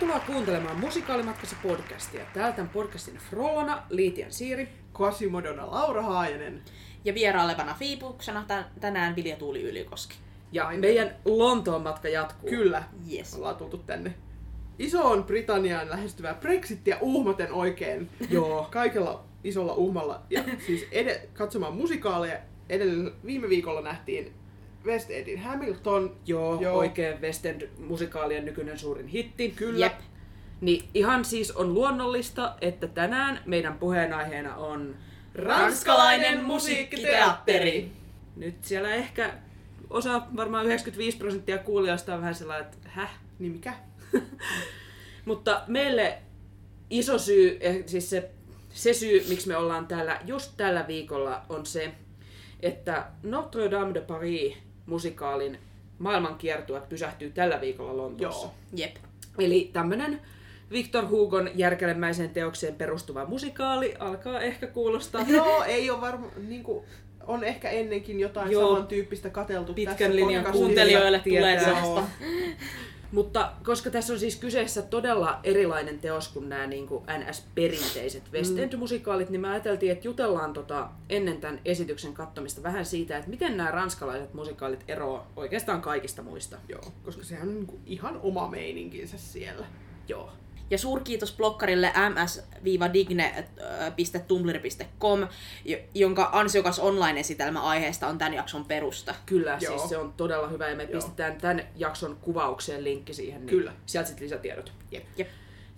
Tervetuloa kuuntelemaan Musikaalimatkassa podcastia. Täällä tämän podcastin Frolona, Liitian Siiri. Quasimodona Laura Haajanen. Ja vierailevana Fiipuksena tän- tänään Vilja Tuuli Ylikoski. Ja meidän Lontoon matka jatkuu. Kyllä, Yes. ollaan tultu tänne isoon Britanniaan lähestyvää Brexitia uhmaten oikein. Joo. Kaikella isolla uhmalla. Ja siis ed- katsomaan musikaaleja. Edellinen, viime viikolla nähtiin West Endin Hamilton. Joo, Joo. oikein West End-musikaalien nykyinen suurin hitti. Kyllä. Jep. Niin ihan siis on luonnollista, että tänään meidän puheenaiheena on Ranskalainen musiikkiteatteri. Nyt siellä ehkä osa, varmaan 95 prosenttia kuulijoista on vähän sellainen, että häh? Niin mikä? Mutta meille iso syy, eh, siis se, se syy, miksi me ollaan täällä just tällä viikolla, on se, että Notre Dame de Paris musikaalin maailmankiertue pysähtyy tällä viikolla Lontoossa. Joo. Jep. Eli tämmönen Victor Hugon järkelemäiseen teokseen perustuva musikaali alkaa ehkä kuulostaa Joo, ei ole varmaan, niinku, on ehkä ennenkin jotain Joo. samantyyppistä katseltu Pitkän tässä linjan kuuntelijoille tulee sellaista. Mutta koska tässä on siis kyseessä todella erilainen teos kuin nämä niin kuin NS-perinteiset West End-musikaalit, niin me ajateltiin, että jutellaan tota, ennen tämän esityksen katsomista vähän siitä, että miten nämä ranskalaiset musikaalit eroavat oikeastaan kaikista muista. Joo, koska sehän on niinku ihan oma meininkinsä siellä. Joo. Ja suurkiitos blokkarille ms-digne.tumblr.com, jo- jonka ansiokas online-esitelmä aiheesta on tämän jakson perusta. Kyllä, Joo. siis se on todella hyvä ja me Joo. pistetään tämän jakson kuvaukseen linkki siihen, niin Kyllä. sieltä sitten lisätiedot. Jep. Jep.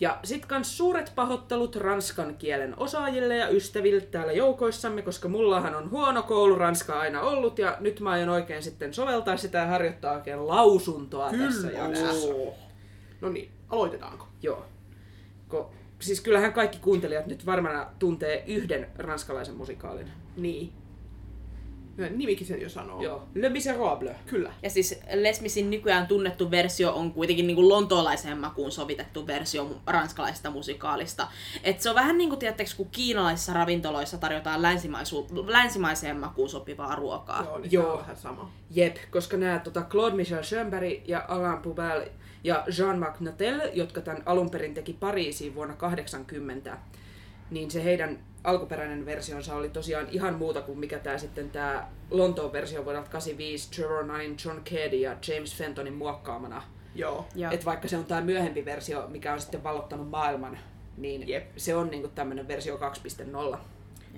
Ja sit kans suuret pahoittelut ranskan kielen osaajille ja ystäville täällä joukoissamme, koska mullahan on huono koulu ranska aina ollut ja nyt mä aion oikein sitten soveltaa sitä ja harjoittaa oikein lausuntoa tässä Kyllä. jaksossa. No niin, aloitetaanko? Joo. Ko, siis kyllähän kaikki kuuntelijat nyt varmana tuntee yhden ranskalaisen musikaalin. Niin. Ja Nimikin sen jo sanoo. Joo. Le Miserable. Kyllä. Ja siis Les Misin nykyään tunnettu versio on kuitenkin niin kuin lontoolaiseen makuun sovitettu versio ranskalaisesta musikaalista. Et se on vähän niin kuin, tiedättekö, kun kiinalaisissa ravintoloissa tarjotaan länsimaisu- länsimaiseen makuun sopivaa ruokaa. Joo, niin Joo. Joo. on vähän sama. Jep, koska nämä tota, Claude Michel Schönberg ja Alain Poubelle ja Jean-Marc Natel, jotka tämän alun perin teki Pariisiin vuonna 80, niin se heidän alkuperäinen versionsa oli tosiaan ihan muuta kuin mikä tämä sitten tämä Lontoon versio vuodelta 85 Trevor Nunnin, John Cady ja James Fentonin muokkaamana. Joo. Ja, Et vaikka se on tämä myöhempi versio, mikä on sitten vallottanut maailman, niin Jep. se on niinku tämmöinen versio 2.0.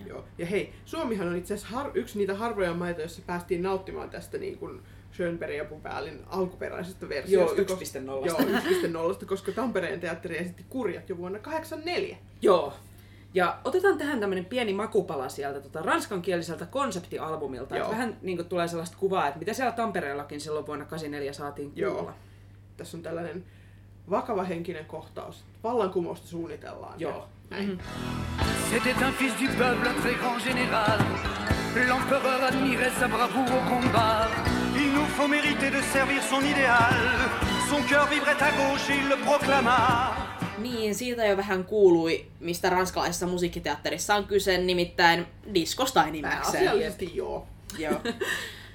Joo. Ja hei, Suomihan on itse asiassa har- yksi niitä harvoja maita, joissa päästiin nauttimaan tästä niin kuin Schönberg ja Pupälin alkuperäisestä versiosta. Joo, kos- 1.0. Joo, 1.0, koska Tampereen teatteri esitti kurjat jo vuonna 84. Joo. Ja otetaan tähän tämmönen pieni makupala sieltä tota, ranskankieliseltä konseptialbumilta. Joo. Vähän niin kuin, tulee sellaista kuvaa, että mitä siellä Tampereellakin silloin vuonna 84 saatiin kuulla. Joo. Tässä on tällainen vakava henkinen kohtaus. Vallankumousta suunnitellaan. Joo. Näin. Mm-hmm. C'était un fils du peuple, un très grand général. L'empereur admirait sa bravoure au combat. Faut mériter de servir son idéal. Son cœur vibrait à gauche il le proclama. Niin, siitä jo vähän kuului, mistä ranskalaisessa musiikkiteatterissa on kyse, nimittäin diskosta enimmäkseen. Asiallisesti joo. Joo.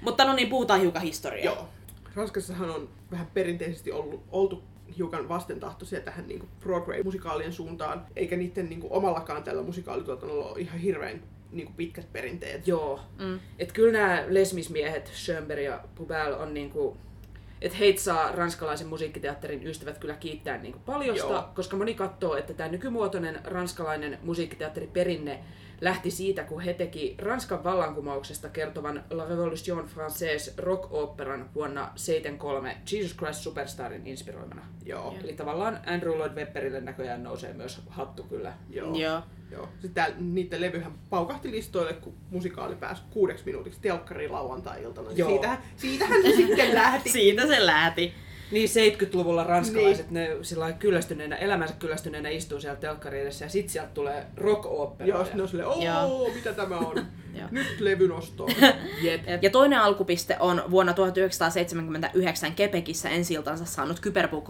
Mutta no niin, puhutaan hiukan historiaa. Joo. Ranskassahan on vähän perinteisesti ollut, oltu hiukan vastentahtoisia tähän niin Broadway-musikaalien suuntaan, eikä niiden niin kuin, omallakaan tällä musikaalituotannolla ole ihan hirveän niin kuin, pitkät perinteet. Joo. Mm. Et kyllä nämä lesmismiehet, Schönberg ja Pubel on niinku, että heitä saa ranskalaisen musiikkiteatterin ystävät kyllä kiittää niinku paljosta, Joo. koska moni katsoo, että tämä nykymuotoinen ranskalainen musiikkiteatteriperinne lähti siitä, kun he teki Ranskan vallankumouksesta kertovan La Révolution Française rock-operan vuonna 73 Jesus Christ Superstarin inspiroimana. Joo. Eli tavallaan Andrew Lloyd Webberille näköjään nousee myös hattu kyllä. Joo. Joo. Joo. Sitten niiden levyhän paukahti listoille, kun musikaali pääsi kuudeksi minuutiksi telkkariin lauantai-iltana. Joo. Siitähän, siitähän se sitten lähti. Siitä se lähti. Niin 70-luvulla ranskalaiset, niin. ne sillä kyllästyneenä, elämänsä kyllästyneenä istuu siellä telkkari edessä ja sit sieltä tulee rock-opera. Joo, sitten ne on silleen, ooo, Joo. mitä tämä on? Joo. Nyt levyn ostoon. Jep. Ja toinen alkupiste on vuonna 1979 Kepekissä ensiltansa saanut kyberpunk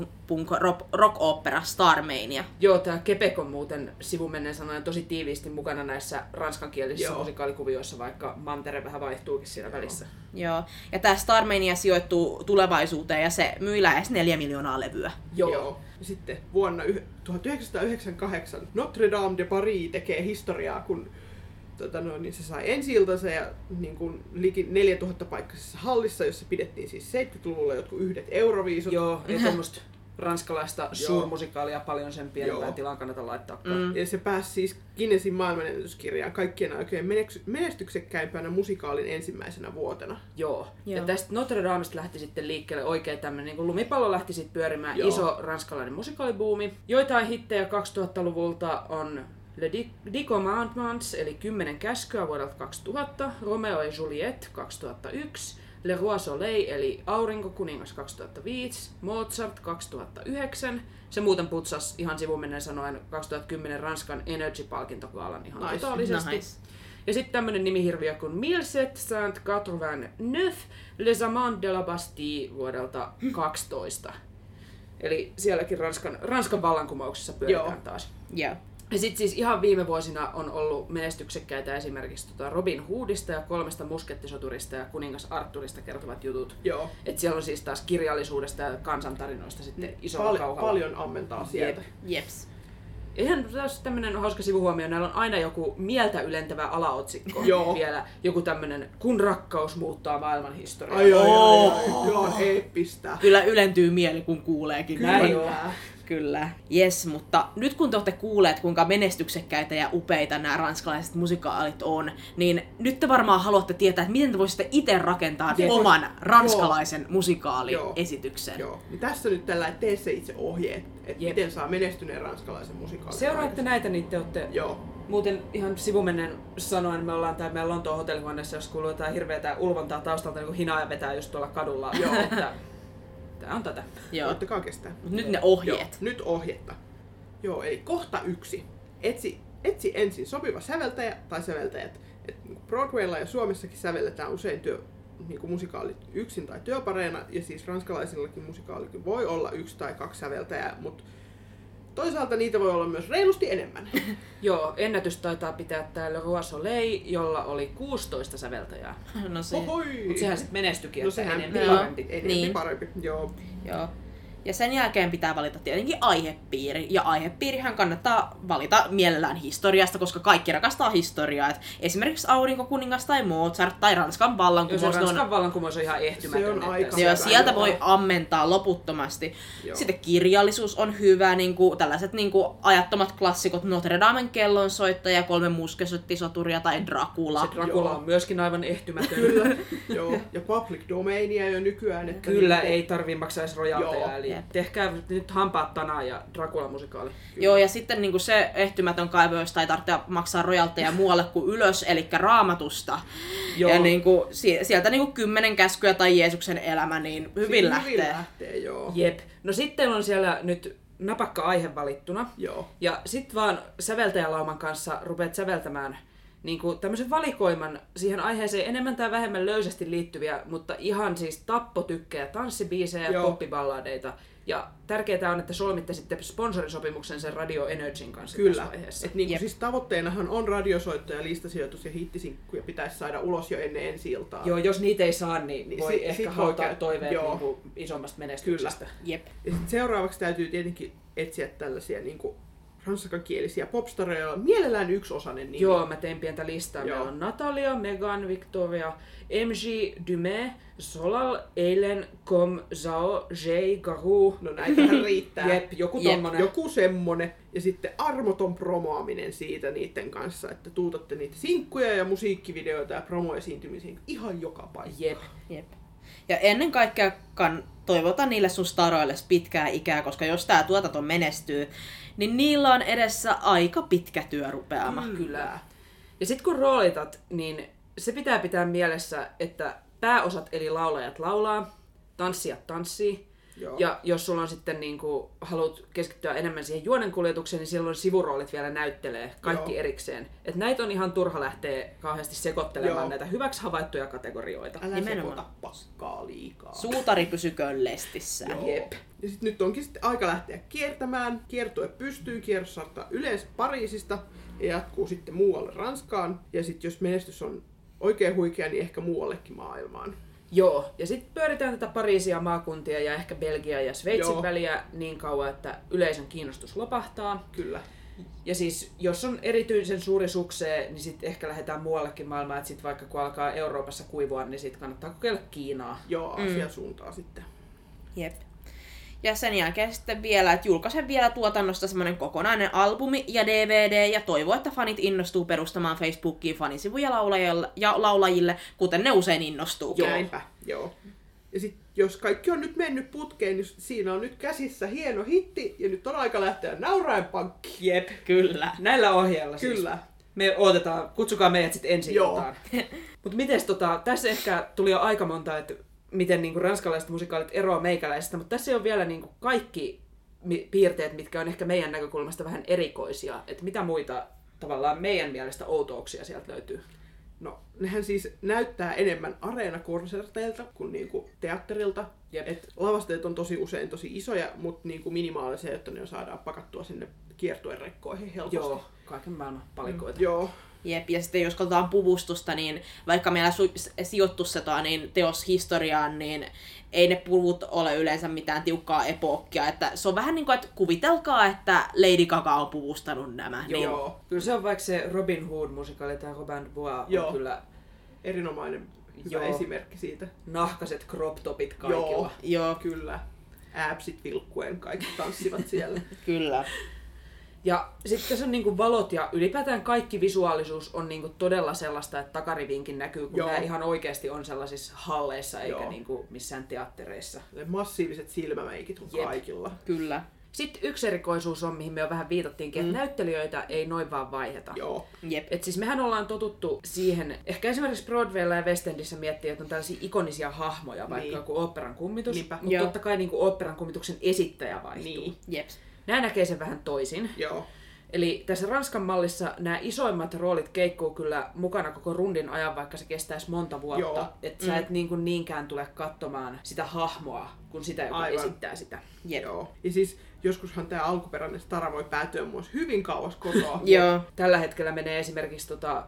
rock, rock opera Starmania. Joo, tämä Quebec on muuten sivumennen sanoen tosi tiiviisti mukana näissä ranskankielisissä Joo. musikaalikuvioissa, vaikka mantere vähän vaihtuukin siinä välissä. Joo. Ja tämä Starmania sijoittuu tulevaisuuteen ja se myi lähes 4 miljoonaa levyä. Joo. Joo. Ja sitten vuonna yh- 1998 Notre Dame de Paris tekee historiaa, kun tota no, niin se sai ensi ja niin kuin liki 4000 paikkaisessa hallissa, jossa pidettiin siis 70-luvulla jotkut yhdet euroviisut. Joo, ei tuommoista ranskalaista suurmusikaalia paljon sen pienempään Joo. tilaan kannata laittaa. Mm. Ja se pääsi siis Guinnessin maailmanennätyskirjaan kaikkien oikein menestyksekkäimpänä musikaalin ensimmäisenä vuotena. Joo. Ja Joo. tästä Notre Damesta lähti sitten liikkeelle oikein tämmöinen niin lumipallo lähti sitten pyörimään Joo. iso ranskalainen musikaalibuumi. Joitain hittejä 2000-luvulta on Le Di- Dix Commandments, eli Kymmenen käskyä vuodelta 2000, Romeo ja Juliet 2001, Le Roi Soleil, eli Aurinkokuningas 2005, Mozart 2009. Se muuten putsas ihan sivumennen sanoen 2010 Ranskan Energy-palkintogaalan ihan Nice. totaalisesti. Nice. Ja sitten tämmönen nimihirviö kuin 1789, Les Amants de la Bastille vuodelta 12. Eli sielläkin Ranskan, Ranskan vallankumouksessa pyöritään Joo. taas. Joo. Ja sitten siis ihan viime vuosina on ollut menestyksekkäitä esimerkiksi tota Robin Hoodista ja kolmesta muskettisoturista ja kuningas Arturista kertovat jutut. Joo. Et siellä on siis taas kirjallisuudesta ja kansantarinoista sitten iso Pal- kauhalla. paljon ammentaa sieltä. Jep. Jeps. Ihan taas tämmönen hauska sivuhuomio, näillä on aina joku mieltä ylentävä alaotsikko Joo. vielä. Joku tämmönen, kun rakkaus muuttaa maailman historiaa. Ai, ai, ai, Oh. ai, kyllä on eeppistä. Kyllä ylentyy mieli, kun kuuleekin. Näin noin. on. Kyllä. Yes, mutta nyt kun te olette kuulleet, kuinka menestyksekkäitä ja upeita nämä ranskalaiset musikaalit on, niin nyt te varmaan haluatte tietää, että miten te voisitte itse rakentaa Jep. oman ranskalaisen Joo. musikaaliesityksen. Joo. Niin tässä nyt tällä tee se itse ohjeet, että Jep. miten saa menestyneen ranskalaisen musikaalin. Seuraatte näitä, niin te olette... Joo. Muuten ihan sivumennen sanoen, me ollaan täällä meidän Lontoon hotellihuoneessa, jos kuuluu jotain hirveätä ulvontaa taustalta, niin kuin hinaa ja vetää just tuolla kadulla. Joo. että tää on tätä. Joo. Ottakaa kestää. Mut nyt ne Joo, ohjeet. nyt ohjetta. Joo, eli kohta yksi. Etsi, etsi ensin sopiva säveltäjä tai säveltäjät. Et Broadwaylla ja Suomessakin sävelletään usein työ, niinku musikaalit yksin tai työpareina, ja siis ranskalaisillakin musikaalikin voi olla yksi tai kaksi säveltäjää, mutta toisaalta niitä voi olla myös reilusti enemmän. Joo, ennätys taitaa pitää täällä Roi Soleil, jolla oli 16 säveltäjää. No se, Ohoi! Mutta sehän sitten menestyikin, no sehän Joo. parempi. Enempi Niin. parempi, joo. joo. Ja sen jälkeen pitää valita tietenkin aihepiiri. Ja aihepiirihän kannattaa valita mielellään historiasta, koska kaikki rakastaa historiaa. Et esimerkiksi Aurinkokuningas tai Mozart tai Ranskan Joo, vallankumous. se ne on- Ranskan vallankumous on ihan ehtymätön. Se on aika Joo, sieltä joo. voi ammentaa loputtomasti. Joo. Sitten kirjallisuus on hyvä, niin kuin, tällaiset niin kuin, ajattomat klassikot, Notre Damen kellonsoittaja, kolme muskesottisoturia tai Dracula. Se Dracula Joo. on myöskin aivan ehtymätön. Kyllä, joo. Ja public domainia jo nykyään. Että Kyllä, niinku- ei tarvii maksaa edes rojalteja, eli Jep. tehkää nyt hampaat tanaa ja Dracula-musikaali. Joo, ja sitten niin kuin se ehtymätön kaivo, josta ei tarvitse maksaa rojalteja muualle kuin ylös, eli raamatusta. Joo. Ja niin kuin, si- sieltä niin kuin kymmenen käskyä tai Jeesuksen elämä, niin hyvin Hyvin lähtee. lähtee, joo. Jep. No sitten on siellä nyt napakka aihe valittuna. Joo. Ja sit vaan säveltäjälauman kanssa rupeat säveltämään niin kuin tämmöisen valikoiman siihen aiheeseen enemmän tai vähemmän löysästi liittyviä, mutta ihan siis tappotykkejä, tanssibiisejä ja Joo. poppiballadeita. Ja tärkeää on, että solmitte sitten sponsorisopimuksen sen Radio Energyn kanssa Kyllä. tässä vaiheessa. Et niinku Jep. siis tavoitteenahan on radiosoitto ja listasijoitus ja hittisinkkuja pitäisi saada ulos jo ennen ensi iltaa. Joo, jos niitä ei saa, niin, Niin voi sit- ehkä hautaa käy- toiveet joo. niin kuin isommasta menestyksestä. Jep. Ja sit seuraavaksi täytyy tietenkin etsiä tällaisia niinku ranskankielisiä popstareja, mielellään yksiosainen nimi. Joo, mä tein pientä listaa. Joo. Meillä on Natalia, Megan, Victoria, MJ, Dume, Solal, Eilen, Com, Zhao, J, Garou. No näitähän riittää. Jep, joku Jep. tommonen. Joku semmonen. Ja sitten armoton promoaminen siitä niiden kanssa, että tuutatte niitä sinkkuja ja musiikkivideoita ja promoesiintymisiä ihan joka paikka. Jep. Jep. Ja ennen kaikkea kan, toivotan niille sun staroille pitkää ikää, koska jos tää tuotanto menestyy, niin niillä on edessä aika pitkä työrupeama. Kyllä. Ja sitten kun roolitat, niin se pitää pitää mielessä, että pääosat eli laulajat laulaa, tanssijat tanssii. Joo. Ja jos sulla on sitten niin kuin, haluat keskittyä enemmän siihen juonen kuljetukseen, niin silloin sivuroolit vielä näyttelee kaikki Joo. erikseen. Et näitä on ihan turha lähteä kauheasti sekoittelemaan Joo. näitä hyväksi havaittuja kategorioita. Älä Nimenomaan. sekoita paskaa liikaa. Suutari pysyköön lestissään. Joo. Jep. Ja sitten nyt onkin sitten aika lähteä kiertämään. Kiertue pystyy, kierros saattaa yleensä Pariisista ja jatkuu sitten muualle Ranskaan. Ja sitten jos menestys on oikein huikea, niin ehkä muuallekin maailmaan. Joo, ja sitten pyöritään tätä Pariisia maakuntia ja ehkä Belgia ja Sveitsin Joo. väliä niin kauan, että yleisön kiinnostus lopahtaa. Kyllä. Ja siis, jos on erityisen suuri suksee, niin sitten ehkä lähdetään muuallekin maailmaan, että sitten vaikka kun alkaa Euroopassa kuivua, niin sitten kannattaa kokeilla Kiinaa. Joo, asia suuntaa sitten. Jep. Ja sen jälkeen sitten vielä, että julkaisen vielä tuotannosta semmoinen kokonainen albumi ja DVD ja toivoo, että fanit innostuu perustamaan Facebookiin fanisivuja laulajille, ja laulajille, kuten ne usein innostuu. Joo. Näinpä, joo. Ja sitten jos kaikki on nyt mennyt putkeen, niin siinä on nyt käsissä hieno hitti ja nyt on aika lähteä nauraen pankkiin. Jep. Kyllä. Näillä ohjeilla Kyllä. siis. Me odotetaan, kutsukaa meidät sitten ensi Joo. Mutta miten tota, tässä ehkä tuli jo aika monta, että miten niinku ranskalaiset musikaalit eroaa meikäläisistä, mutta tässä ole vielä niinku kaikki piirteet, mitkä on ehkä meidän näkökulmasta vähän erikoisia. Että mitä muita tavallaan meidän mielestä outouksia sieltä löytyy? No, nehän siis näyttää enemmän areenakonserteilta kuin niinku teatterilta. Jep. Et lavasteet on tosi usein tosi isoja, mutta niinku minimaalisia, jotta ne saadaan pakattua sinne kiertuerekkoihin helposti. Joo, kaiken maailman palikoita. Joo. Jep, ja sitten jos katsotaan puvustusta, niin vaikka meillä su- sijoittusetaan niin teos historiaan, niin ei ne puvut ole yleensä mitään tiukkaa epookkia. Että se on vähän niin kuin, että kuvitelkaa, että Lady Gaga on puvustanut nämä. Niin, Joo. Kyllä se on vaikka se Robin Hood-musikaali tai Robin Bois Joo. on kyllä Erinomainen hyvä Joo. esimerkki siitä. nahkaset crop topit kaikilla. Joo. Joo, Kyllä. Äpsit vilkkuen, kaikki tanssivat siellä. kyllä. Ja sitten tässä on niinku valot ja ylipäätään kaikki visuaalisuus on niinku todella sellaista, että takarivinkin näkyy, kun Joo. nämä ihan oikeasti on sellaisissa halleissa eikä Joo. niinku missään teattereissa. Ne massiiviset silmämeikit on Jep. kaikilla. Kyllä. Sitten yksi erikoisuus on, mihin me jo vähän viitattiinkin, että näyttelijöitä ei noin vaan vaiheta. Joo. Jep. Et siis mehän ollaan totuttu siihen, ehkä esimerkiksi Broadwaylla ja West Endissä miettii, että on tällaisia ikonisia hahmoja, vaikka Niin. joku oopperan kummitus, Niinpä. mutta Joo. totta kai niinku oopperan kummituksen esittäjä vaihtuu. Niin. Jep. Nämä näkee sen vähän toisin. Joo. Eli tässä Ranskan mallissa nämä isoimmat roolit keikkuu kyllä mukana koko rundin ajan, vaikka se kestäisi monta vuotta. Että sä et niin kuin niinkään tule katsomaan sitä hahmoa, kuin sitä, joka Aivan. esittää sitä. Jep. Joo. Ja siis joskushan tämä alkuperäinen stara voi päätyä myös hyvin kauas kotoa. Joo. Tällä hetkellä menee esimerkiksi tota,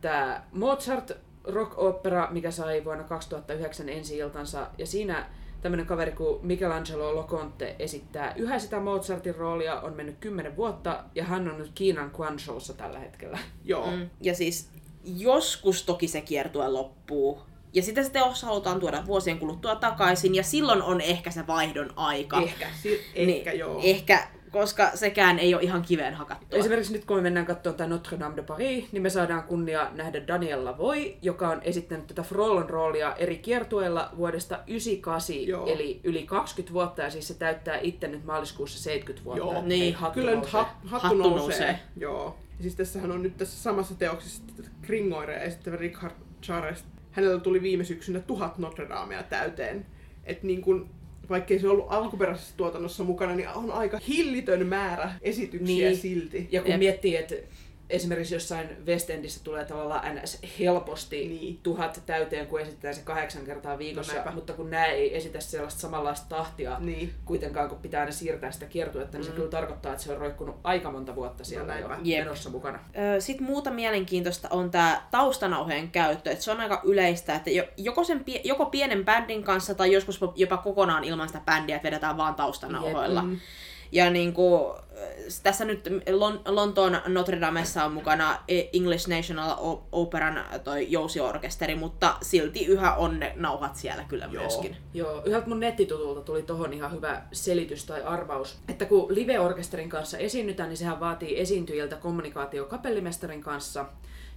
tämä Mozart rock opera, mikä sai vuonna 2009 ensi iltansa. Ja siinä tämmöinen kaveri kuin Michelangelo Loconte esittää yhä sitä Mozartin roolia, on mennyt 10 vuotta, ja hän on nyt Kiinan Guangzhoussa tällä hetkellä. Joo. Mm. Ja siis joskus toki se kiertue loppuu. Ja sitten se teos halutaan tuoda vuosien kuluttua takaisin, ja silloin on ehkä se vaihdon aika. Ehkä. Si- ehkä niin, joo. Ehkä, koska sekään ei ole ihan kiveen hakattua. Esimerkiksi nyt kun me mennään katsomaan tämä Notre Dame de Paris, niin me saadaan kunnia nähdä Daniel Lavoy, joka on esittänyt tätä Frollon roolia eri kiertueilla vuodesta 98, Joo. eli yli 20 vuotta, ja siis se täyttää itse nyt maaliskuussa 70 vuotta. Joo. että Niin. ei hattu Kyllä nyt hat, hattu, Hattu nousee. nousee. Joo. Ja siis tässähän on nyt tässä samassa teoksessa tätä Kringoirea esittävä Richard Charest. Hänellä tuli viime syksynä tuhat Notre Damea täyteen. Et niin kun, vaikkei se ollut alkuperäisessä tuotannossa mukana, niin on aika hillitön määrä esityksiä Niin. silti. Ja kun Jep. miettii, että esimerkiksi jossain West Endissä tulee tavallaan ns. helposti Niin. tuhat täyteen, kun esitetään se kahdeksan kertaa viikossa, No näinpä. mutta kun nämä ei esitä sellaista samanlaista tahtia, Niin. kuitenkaan kun pitää aina siirtää sitä kiertuetta, niin se kyllä tarkoittaa, että se on roikkunut aika monta vuotta siellä jo näinpä. Jep. menossa mukana. Sitten muuta mielenkiintoista on tämä taustanauheen käyttö. Et se on aika yleistä, että jo- joko, sen, pie- joko pienen bändin kanssa tai joskus jopa kokonaan ilman sitä bändiä, että vedetään vaan taustanauhoilla. Mm. Ja niinku, tässä nyt Lon- Lontoon Notre Damessa on mukana English National Operan toi jousiorkesteri, mutta silti yhä on ne nauhat siellä kyllä Joo. myöskin. Joo, yhdeltä mun nettitutulta tuli tohon ihan hyvä selitys tai arvaus, että kun live-orkesterin kanssa esiinnytään, niin sehän vaatii esiintyjiltä kommunikaatio kapellimestarin kanssa.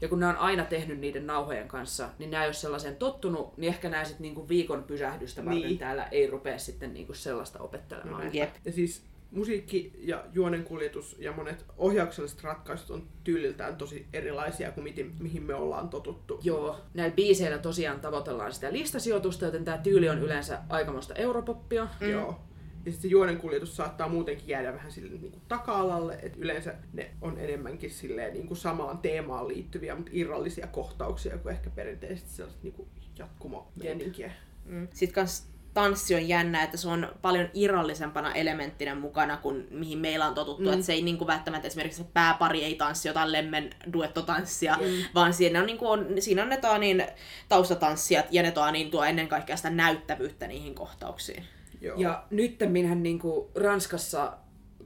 Ja kun ne on aina tehnyt niiden nauhojen kanssa, niin nämä jos sellaisen tottunut, niin ehkä nämä sitten niinku viikon pysähdystä varten Niin. täällä ei rupea sitten niinku sellaista opettelemaan. Jep. Ja siis musiikki ja juonenkuljetus ja monet ohjaukselliset ratkaisut on tyyliltään tosi erilaisia kuin miten, mihin me ollaan totuttu. Joo, näillä biiseillä tosiaan tavoitellaan sitä listasijoitusta, joten tämä tyyli on yleensä aikamoista europoppia. Mm. Joo. Ja sitten juonenkuljetus saattaa muutenkin jäädä vähän sille niin kuin taka-alalle, että yleensä ne on enemmänkin silleen niin kuin samaan teemaan liittyviä, mutta irrallisia kohtauksia kuin ehkä perinteisesti sellaiset niin kuin jatkumo-meininkiä. Mm. Sitten kans tanssi on jännä, että se on paljon irrallisempana elementtinä mukana kuin mihin meillä on totuttu. Mm. Että se ei niinku välttämättä esimerkiksi se pääpari ei tanssi jotain lemmen duettotanssia, mm. vaan siinä on, niinku, on, siinä on ne toa niin, taustatanssijat ja ne toa niin, tuo ennen kaikkea sitä näyttävyyttä niihin kohtauksiin. Joo. Ja nyttemminhän niinku Ranskassa,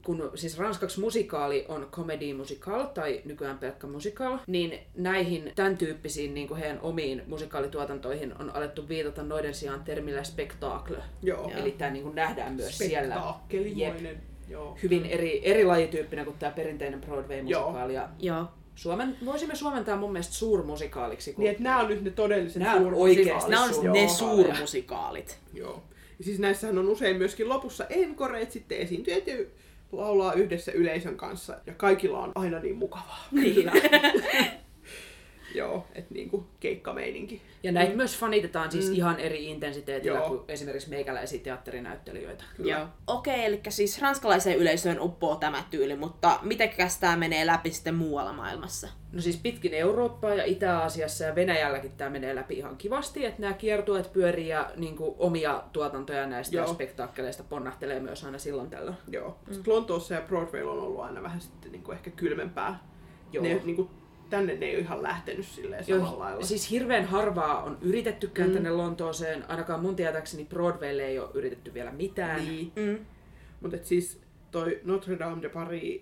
kun siis ranskaksi musikaali on comedy musical tai nykyään pelkkä musical, niin näihin tämän tyyppisiin niinku heidän omiin musikaalituotantoihin on alettu viitata noiden sijaan termillä spektacle. Joo. Eli tämä niinku nähdään myös siellä Spektaakkelimoinen. Joo. hyvin eri, eri lajityyppinen kuin tämä perinteinen Broadway-musikaali. Ja Joo. Suomen, voisimme suomentaa mun mielestä suurmusikaaliksi. Kun Niin, että nämä on nyt ne todelliset Nämä on suurmusikaalit. oikeasti Nämä on Joo. ne suurmusikaalit. Joo. Ja siis näissähän on usein myöskin lopussa enkoreet sitten esiintyjät ja laulaa yhdessä yleisön kanssa. Ja kaikilla on aina niin mukavaa. Kyllä. Joo, että niinku keikkameininki. Ja näitä myös fanitetaan siis Mm. ihan eri intensiteetillä Joo. kuin esimerkiksi meikäläisiä teatterinäyttelijöitä. Joo. Okei, eli siis ranskalaiseen yleisöön uppoo tämä tyyli, mutta mitenkäs tämä menee läpi sitten muualla maailmassa? No siis pitkin Eurooppaa ja Itä-Aasiassa ja Venäjälläkin tämä menee läpi ihan kivasti, että nämä kiertueet pyörii ja niin kuin, omia tuotantoja näistä Joo. spektaakkeleista ponnahtelee myös aina silloin tällöin. Joo. Mm. Lontoossa ja Broadwaylla on ollut aina vähän sitten niinku ehkä kylmempää. Joo. Ne, niinku, tänne ne ei ole ihan lähtenyt silleen samalla Joo, lailla. siis hirveän harvaa on yritettykään Mm. tänne Lontooseen, ainakaan mun tietääkseni Broadwaylle ei ole yritetty vielä mitään. Niin. Mm. Mutta siis toi Notre Dame de Paris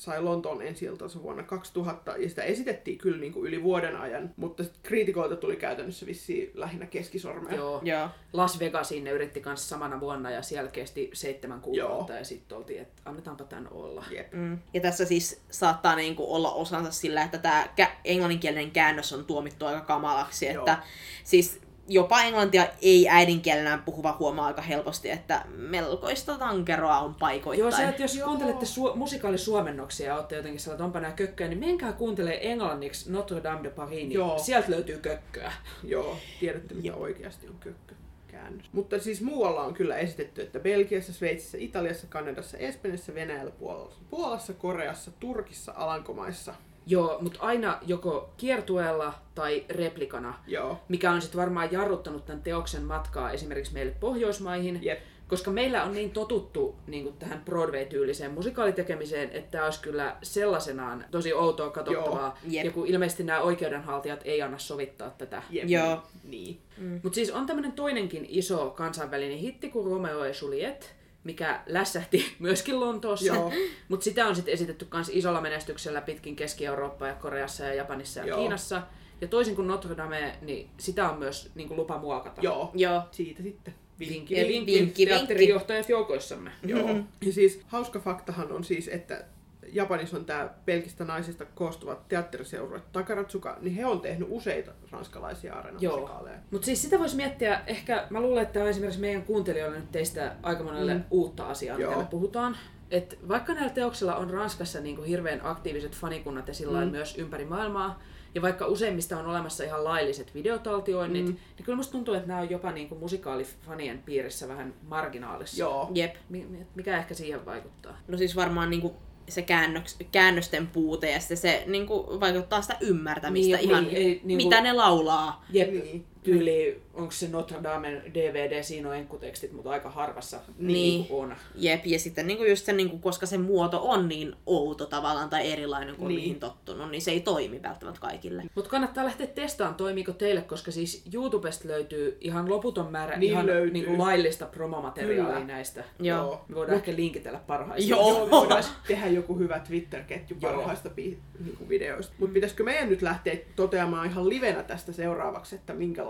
sai Lontoon ensi vuonna 2000, ja sitä esitettiin kyllä niin kuin yli vuoden ajan, mutta kriitikoilta tuli käytännössä vissiin lähinnä keskisormea. Joo. Joo. Las Vegasiin ne yritti kanssa samana vuonna ja siellä kesti seitsemän kuukautta ja sitten oltiin, että annetaanpa tän olla. Jep. Mm. Ja tässä siis saattaa niinku olla osansa sillä, että tämä englanninkielinen käännös on tuomittu aika kamalaksi. Joo. Että siis jopa englantia ei äidinkielenään puhuva huomaa aika helposti, että melkoista tankeroa on paikoittain. Joo, se, että jos Joo. kuuntelette su- musikaalisuomennoksia ja olette jotenkin sellainen, että onpa nää kökköjä, niin menkää kuuntelemaan englanniksi Notre Dame de Paris, niin Joo. sieltä löytyy kökköä. Joo, tiedätte mitä oikeasti on kökkö käännös. Mutta siis muualla on kyllä esitetty, että Belgiassa, Sveitsissä, Italiassa, Kanadassa, Espanjassa, Venäjällä, Puolassa, Puolassa, Koreassa, Turkissa, Alankomaissa. Joo, mutta aina joko kiertueella tai replikana, Joo. mikä on sitten varmaan jarruttanut tämän teoksen matkaa esimerkiksi meille Pohjoismaihin. Jep. Koska meillä on niin totuttu niin kuin tähän Broadway-tyyliseen musikaalitekemiseen, että tämä olisi kyllä sellaisenaan tosi outoa katsottavaa. Jep. Ja kun ilmeisesti nämä oikeudenhaltijat ei anna sovittaa tätä. Jep. Joo. Niin. Mutta siis on tämmöinen toinenkin iso kansainvälinen hitti kuin Romeo ja Juliet, mikä lässähti myöskin Lontoossa. Mutta sitä on sitten esitetty myös isolla menestyksellä pitkin Keski-Eurooppaa ja Koreassa ja Japanissa ja Joo. Kiinassa. Ja toisin kuin Notre Dame, niin sitä on myös niin kuin lupa muokata. Joo. Joo. Siitä sitten. Vinkki, Vinkki, vinkki, vinkki, teatterijohtajat joukoissamme. Joo. Ja siis hauska faktahan on siis, että Japanissa on tämä pelkistä naisista koostuvat teatteriseurueet Takaratsuka, niin he on tehnyt useita ranskalaisia areenamusikaaleja. Mutta siis sitä voisi miettiä, ehkä mä luulen, että tämä on esimerkiksi meidän kuuntelijoille nyt teistä aika monelle Mm. uutta asiaa, Joo. mitä me puhutaan. Et vaikka näillä teoksilla on Ranskassa niinku hirveän aktiiviset fanikunnat ja sillä Mm. myös ympäri maailmaa, ja vaikka useimmista on olemassa ihan lailliset videotaltioinnit, Mm. niin kyllä musta tuntuu, että nämä on jopa niinku musikaalifanien piirissä vähän marginaalissa. Joo. Jep. Mi- mi- Mikä ehkä siihen vaikuttaa? No siis varmaan niinku se käännöks, käännösten puute ja sitten se niinku vaikuttaa sitä ymmärtämistä Niin, ihan, niin, ei niinku- mitä ne laulaa. Jep. Niin. Tyyli, onko se Notre Damen DVD, siinä on enkkutekstit, mutta aika harvassa Niin. niin. on. Jep, ja sitten niinku just se, niinku, koska se muoto on niin outo tavallaan tai erilainen kuin Niin. niin. mihin tottunut, niin se ei toimi välttämättä kaikille. Mutta kannattaa lähteä testaamaan, toimiiko teille, koska siis YouTubesta löytyy ihan loputon määrä Niin ihan löytyy. niinku laillista promomateriaalia Kyllä. näistä. Joo. Me voidaan ehkä linkitellä parhaista. Joo. Joo, me voidaan tehdä joku hyvä Twitter-ketju parhaista pi- niinku videoista. Mutta pitäisikö meidän nyt lähteä toteamaan ihan livenä tästä seuraavaksi, että minkälaista...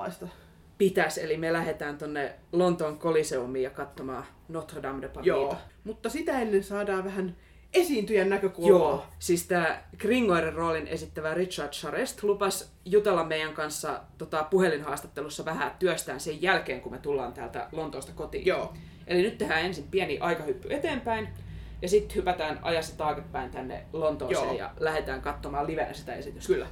Pitäis, eli me lähdetään tonne Lontoon Coliseumiin ja katsomaan Notre Dame de Paris. Joo. Mutta sitä ennen saadaan vähän esiintyjän näkökulmaa. Joo, siis tämä Gringoiren roolin esittävä Richard Charest lupas jutella meidän kanssa tota, puhelinhaastattelussa vähän työstään sen jälkeen, kun me tullaan täältä Lontoosta kotiin. Joo. Eli nyt tehdään ensin pieni aikahyppy eteenpäin, ja sitten hypätään ajassa taaksepäin tänne Lontooseen Joo. ja lähdetään katsomaan livenä sitä esitystä. Kyllä.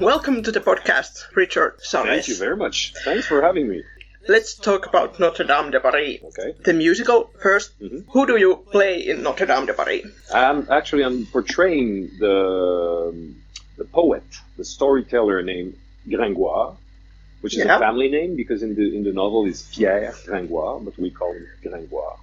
Welcome to the podcast, Richard Thank you very much. Thanks for having me. Let's talk about Notre Dame de Paris. Okay. The musical 1st Mhm. Who do you play in Notre Dame de Paris? I'm actually I'm portraying the the poet, the storyteller named Gringoire, which is Yeah. a family name because in the in the novel is Pierre Gringoire, but we call him Gringoire.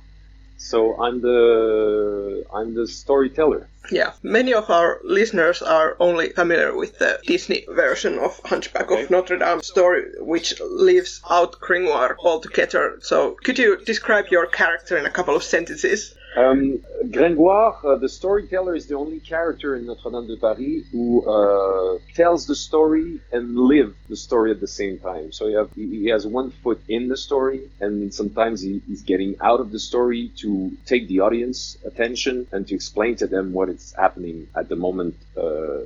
So I'm the I'm the storyteller. Yeah, many of our listeners are only familiar with the Disney version of Hunchback of Notre Dame story, which leaves out Gringoire altogether. So, could you describe your character in a couple of sentences? Um, Gringoire, uh, the storyteller, is the only character in Notre Dame de Paris who uh, tells the story and live the story at the same time. So have, he he has one foot in the story, and sometimes he, he's getting out of the story to take the audience attention and to explain to them what is happening at the moment uh,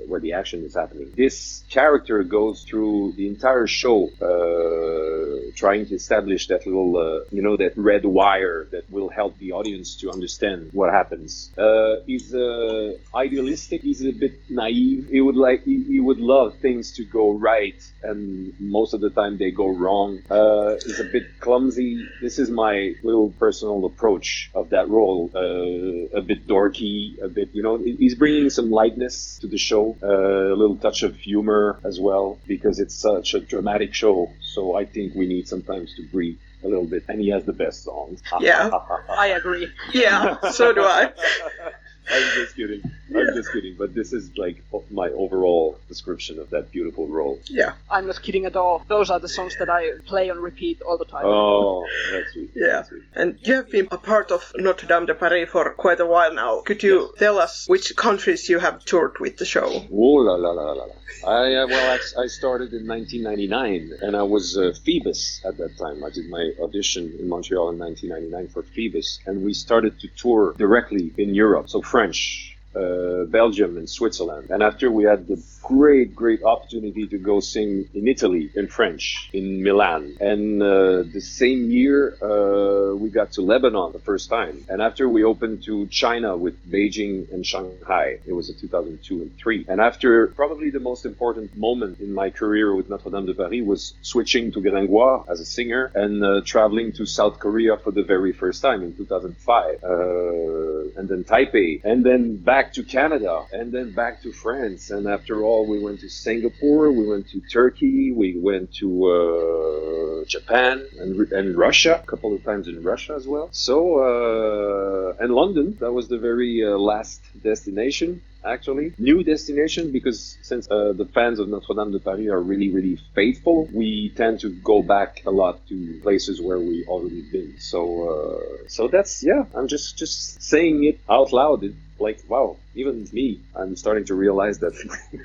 where the action is happening. This character goes through the entire show, uh, trying to establish that little, uh, you know, that red wire that will help the audience to understand what happens. Uh, he's uh, idealistic. He's a bit naive. He would like, he, he would love things to go right, and most of the time they go wrong. Uh, he's a bit clumsy. This is my little personal approach of that role. A bit dorky, a bit, you know, he's bringing some lightness to the show, uh, a little touch of humor as well, because it's such a dramatic show. So I think we need sometimes to breathe a little bit, and he has the best songs. Yeah. I agree. Yeah, so do I. I'm just kidding. I'm just kidding. But this is like my overall description of that beautiful role. Yeah, I'm not kidding at all. Those are the songs that I play on repeat all the time. Oh, that's sweet. yeah. That's sweet. And you have been a part of Notre Dame de Paris for quite a while now. Could you tell us which countries you have toured with the show? Oh la la la la la. I uh, well, I, I started in 1999, and I was uh, Phoebus at that time. I did my audition in Montreal in 1999 for Phoebus, and we started to tour directly in Europe, so French uh, Belgium, and Switzerland. And after we had the great, great opportunity to go sing in Italy in French in Milan, and uh, the same year uh, we got to Lebanon the first time. And after we opened to China with Beijing and Shanghai, it was in 2002 and three. And after probably the most important moment in my career with Notre Dame de Paris was switching to Gringoire as a singer and uh, traveling to South Korea for the very first time in 2005, uh, and then Taipei, and then back to Canada, and then back to France. And after all, we went to Singapore, we went to Turkey, we went to uh, Japan and, and Russia, a couple of times in Russia as well. So, uh, and London, that was the very uh, last destination actually new destination because since uh, the fans of Notre Dame de Paris are really really faithful we tend to go back a lot to places where we already been so uh, so that's yeah I'm just just saying it out loud it, like wow even me I'm starting to realize that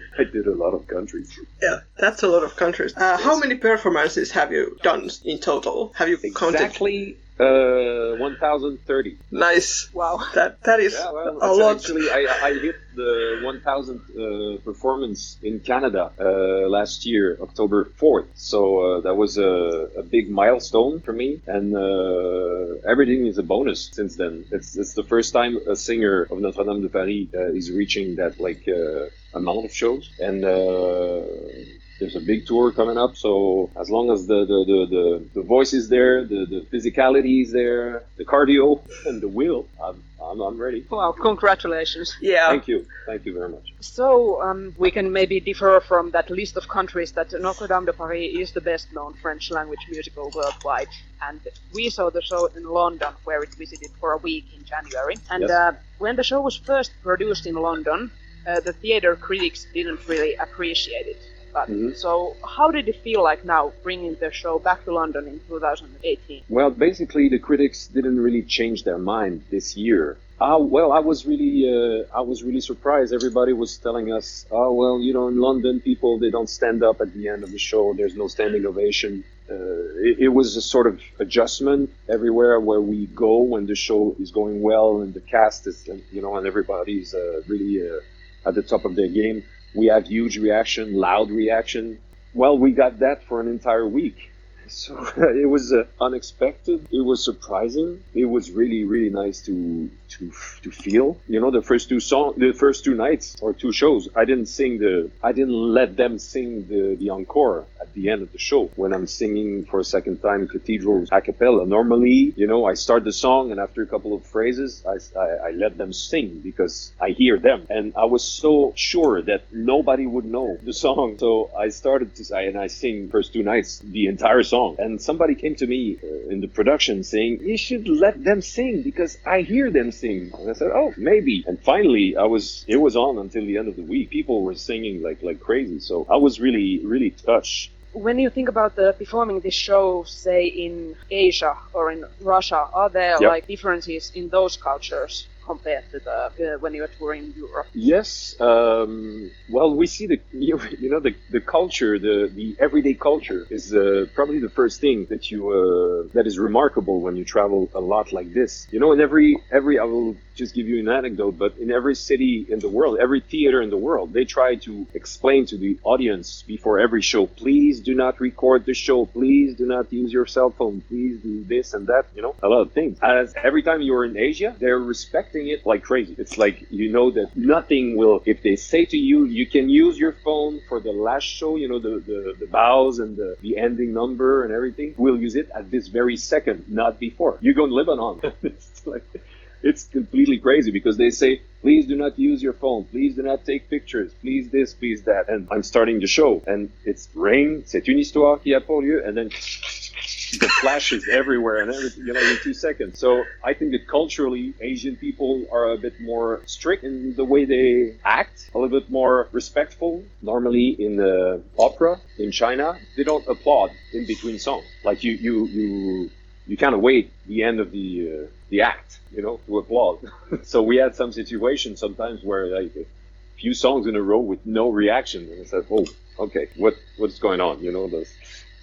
I did a lot of countries Yeah, that's a lot of countries. Uh, How many performances have you done in total? Have you counted? exactly uh 1030 Nice. Wow. That that is Yeah, well, a lot. actually, I, I hit the 1,000 uh, performance in Canada uh, last year, October 4th. So uh, that was a, a big milestone for me, and uh, everything is a bonus since then. It's, it's the first time a singer of Notre Dame de Paris uh, is reaching that like uh, amount of shows, and. There's a big tour coming up, so as long as the the, the, the, the voice is there, the, the physicality is there, the cardio and the will, I'm, I'm, I'm ready. Wow, congratulations. Yeah. Thank you. Thank you very much. So um, we can maybe differ from that list of countries that Notre Dame de Paris is the best known French language musical worldwide. And we saw the show in London where it visited for a week in January. And Yes. uh, when the show was first produced in London, uh, the theater critics didn't really appreciate it. But Mhm. so how did it feel like now bringing the show back to London in 2018? Well, basically, the critics didn't really change their mind this year. Ah, well, I was really, uh, I was really surprised. Everybody was telling us, "Oh, well, you know, in London, people they don't stand up at the end of the show. There's no standing ovation." Uh, it, it was a sort of adjustment everywhere where we go when the show is going well and the cast is, uh, you know, and everybody's uh, really uh, at the top of their game. We have huge reaction, loud reaction. Well, we got that for an entire week. So it was uh, unexpected. It was surprising. It was really, really nice to to to feel. You know, the first two song, the first two nights or two shows, I didn't sing the, I didn't let them sing the the encore at the end of the show when I'm singing for a second time Cathedrals a cappella. Normally, you know, I start the song and after a couple of phrases, I, I, I let them sing because I hear them, and I was so sure that nobody would know the song. So I started to say, and I sing first two nights the entire song. And somebody came to me uh, in the production saying, "You should let them sing because I hear them sing." And I said, "Oh, maybe." And finally, I was. It was on until the end of the week. People were singing like like crazy. So I was really really touched. When you think about the performing this show, say in Asia or in Russia, are there Yep. like differences in those cultures compared to the when you're touring Europe? Yes. Um, well, we see the you, you know the, the culture, the the everyday culture is uh, probably the first thing that you uh, that is remarkable when you travel a lot like this. You know, in every every I will just give you an anecdote, but in every city in the world, every theater in the world, they try to explain to the audience before every show, please do not record the show, please do not use your cell phone, please do this and that. You know, a lot of things. As every time you're in Asia, they're respecting it like crazy. It's like you know that nothing will. If they say to you, you can use your phone for the last show, you know, the the, the bows and the, the ending number and everything. We'll use it at this very second, not before. You go in Lebanon. it's like it's completely crazy because they say, please do not use your phone, please do not take pictures, please this, please that. And I'm starting the show and it's rain, c'est une histoire qui a pour lieu, and then the flashes everywhere and everything, you know, in two seconds. So I think that culturally, Asian people are a bit more strict in the way they act, a little bit more respectful. Normally in the opera in China, they don't applaud in between songs. Like you, you, you, you kind of wait the end of the uh, the act, you know, to applaud. so we had some situations sometimes where like a few songs in a row with no reaction, and I said, "Oh, okay, what what's going on?" You know, those.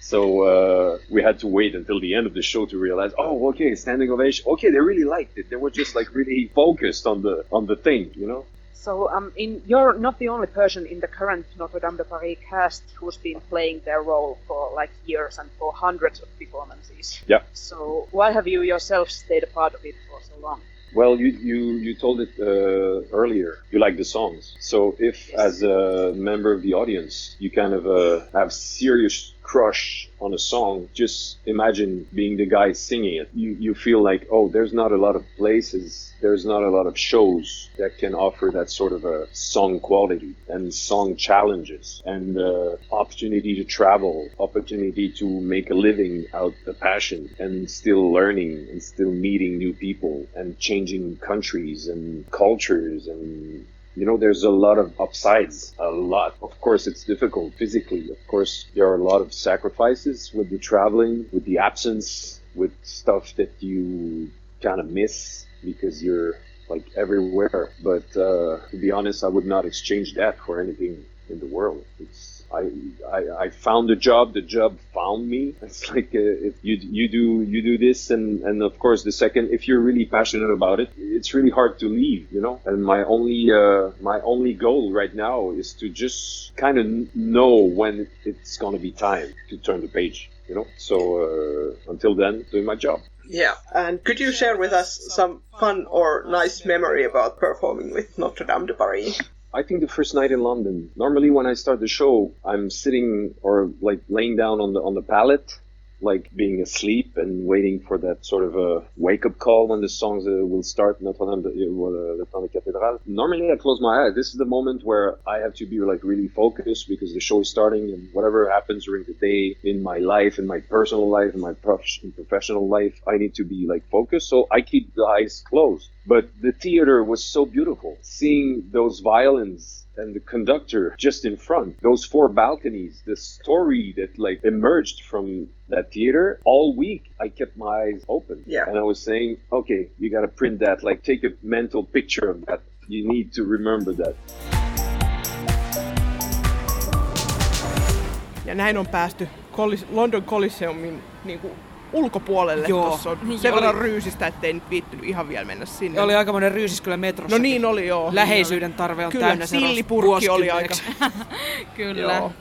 So uh, we had to wait until the end of the show to realize, oh, okay, standing ovation. Okay, they really liked it. They were just like really focused on the on the thing, you know. So, um, in you're not the only person in the current Notre Dame de Paris cast who's been playing their role for like years and for hundreds of performances. Yeah. So, why have you yourself stayed a part of it for so long? Well, you you you told it uh, earlier. You like the songs. So if, as a member of the audience, you kind of uh, have serious crush on a song, just imagine being the guy singing it. You you feel like, oh, there's not a lot of places, there's not a lot of shows that can offer that sort of a song quality and song challenges and uh, opportunity to travel, opportunity to make a living out the passion and still learning and still meeting new people and changing countries and cultures and you know there's a lot of upsides a lot. Of course it's difficult physically. Of course there are a lot of sacrifices with the traveling with the absence with stuff that you kind of miss because you're like everywhere. But uh, to be honest i would not exchange that for anything in the world. It's I, I, I found a job. The job found me. It's like uh, if you you do you do this, and and of course the second, if you're really passionate about it, it's really hard to leave, you know. And my only uh, my only goal right now is to just kind of know when it's gonna be time to turn the page, you know. So uh, until then, doing my job. Yeah, and could you share with us some fun or nice memory about performing with Notre Dame de Paris? I think the first night in London. Normally, when I start the show, I'm sitting or like laying down on the on the pallet, like being asleep and waiting for that sort of a wake up call when the songs uh, will start. Uh, Cathédrale. Normally, I close my eyes. This is the moment where I have to be like really focused because the show is starting and whatever happens during the day in my life, in my personal life, in my prof- in professional life, I need to be like focused. So I keep the eyes closed. But the theater was so beautiful. Seeing those violins and the conductor just in front, those four balconies, the story that like emerged from that theater all week, I kept my eyes open. Yeah. And I was saying, okay, you got to print that, like take a mental picture of that. You need to remember that. Ja näin on päästy Collis- London Coliseummin niin kuin ulkopuolelle. Joo. Tuossa on Niin sen oli. verran ryysistä, ettei nyt viittynyt ihan vielä mennä sinne. Ja oli aikamoinen ryysis kyllä metrossa. No niin oli joo. Läheisyyden tarve on Kyllä, täynnä se sillipurkki oli aika. Kyllä. Joo.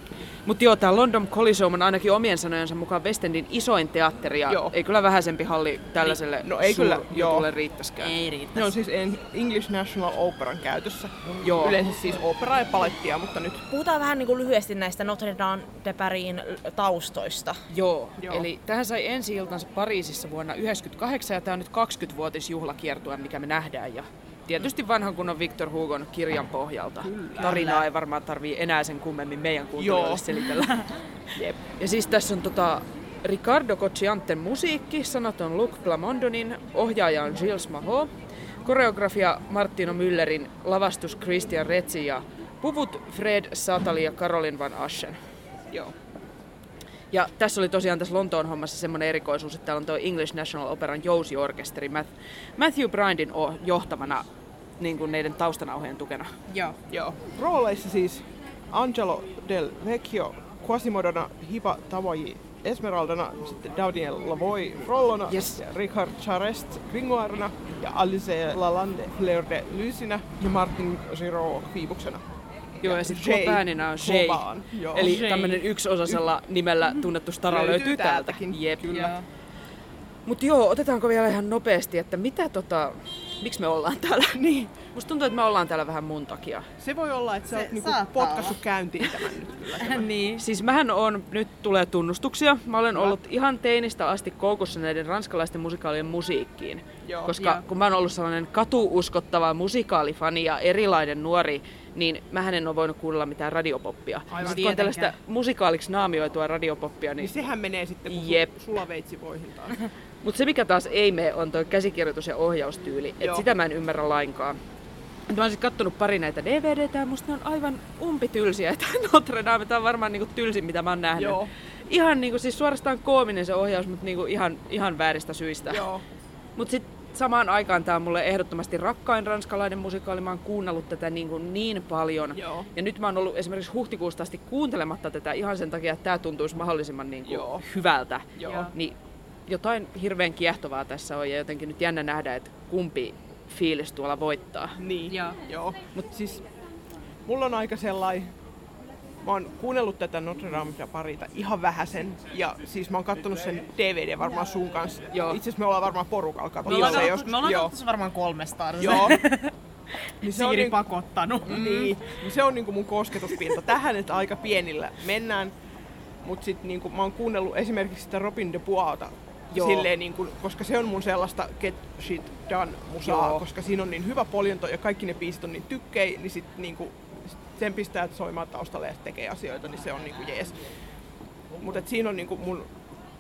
Mutta joo, tämä London Coliseum on ainakin omien sanojensa mukaan West Endin isoin teatteri ja Joo. ei kyllä vähäisempi halli tällaiselle No ei kyllä, joo. riittäskään. Ei riitä. Ne on siis en- English National Operan käytössä. Joo. Yleensä siis operaa ja palettia, mutta nyt Puhutaan vähän niin kuin lyhyesti näistä Notre Dame de Parisin taustoista. Joo. Joo. eli tähän sai ensi iltansa Pariisissa vuonna 1998 ja tämä on nyt 20-vuotisjuhlakiertue, mikä me nähdään. Ja tietysti vanhan kunnon Victor Hugon kirjan pohjalta. Tarinaa ei varmaan tarvii enää sen kummemmin meidän kuuntelijoille selitellä. Jep. Ja siis tässä on tota, Ricardo Coccianten musiikki, sanaton Luc Blamondonin, ohjaaja on Gilles Mahot, koreografia Martino Müllerin, lavastus Christian Retzi ja puvut Fred Satali ja Caroline Van Aschen. joo. Ja tässä oli tosiaan tässä Lontoon hommassa semmoinen erikoisuus, että täällä on tuo English National Operan jousiorkesteri Matthew Bryandin o- johtamana niin kuin neiden taustanauhojen tukena. Joo. Joo. Rooleissa siis Angelo del Vecchio, Quasimodona, Hiba Tavoji Esmeraldana, sitten Daniel Lavoy Frollona, Yes. ja Richard Charest Gringoirena ja Alice Lalande Fleur de Lysinä ja Martin Giraud Fiibuksena. Joo, ja sitten tuo Jay päänenä on Shay. Boban, joo. Eli Shay. tämmönen yksiosaisella nimellä tunnettu stara Löytyy löytyy, täältä. täältäkin, Jep. kyllä. Mut joo, otetaanko vielä ihan nopeasti, että mitä tota, miksi me ollaan täällä? niin. Musta tuntuu, että me ollaan täällä vähän mun takia. Se voi olla, että sä Se oot niinku saattaa potkassut käyntiin tämän nyt kyllä. niin. Siis mähän on, nyt tulee tunnustuksia, mä olen ollut ihan teinistä asti koukussa näiden ranskalaisten musikaalien musiikkiin. Joo. Koska Joo. kun mä oon ollut sellainen katuuskottava musikaalifani ja erilainen nuori, niin mähän en ole voinut kuunnella mitään radiopoppia. Aivan. Ja sit kun on tällaista musikaaliksi naamioitua radiopoppia, niin... Niin sehän menee sitten kun Jep. Jep. sulaveitsivoihin taas. Mutta se mikä taas ei mene on tuo käsikirjoitus ja ohjaustyyli. Et Joo. sitä mä en ymmärrä lainkaan. Mä oon siis kattonut pari näitä DVDtä ja musta ne on aivan umpitylsiä. Että Notre Dame tää on varmaan niinku tylsin mitä mä oon nähnyt. Joo. Ihan niinku siis suorastaan koominen se ohjaus, mutta niinku ihan, ihan vääristä syistä. Joo. Mutta sitten samaan aikaan tämä on mulle ehdottomasti rakkain ranskalainen musikaali. Mä oon kuunnellut tätä niin, kuin niin paljon. Joo. Ja nyt mä oon ollut esimerkiksi huhtikuusta asti kuuntelematta tätä ihan sen takia, että tämä tuntuisi mahdollisimman niin kuin Joo. hyvältä. Joo. Niin jotain hirveän kiehtovaa tässä on ja jotenkin nyt jännä nähdä, että kumpi fiilis tuolla voittaa. Niin, Joo. joo. Mut siis mulla on aika sellainen, mä oon kuunnellut tätä Notre Dame ja parita ihan vähäsen. Ja siis mä oon kattonut sen DVD varmaan sun kanssa. Joo. Itse asiassa me ollaan varmaan porukalla Me katsottu ollaan, se joskus. me ollaan katsottu varmaan kolmestaan. joo. niin se on, Siiri niin, pakottanut. niin, niin se on niinku mun kosketuspinta tähän, että aika pienillä mennään. Mut sit niinku mä oon kuunnellut esimerkiksi sitä Robin de Puauta Joo. Silleen, niin kuin, koska se on mun sellaista get shit done musaa, Joo. koska siinä on niin hyvä poljento ja kaikki ne biisit on niin tykkei, niin sit niinku, sen pistää soimaan taustalle ja tekee asioita, niin se on niinku jees. Mutta siinä on niinku mun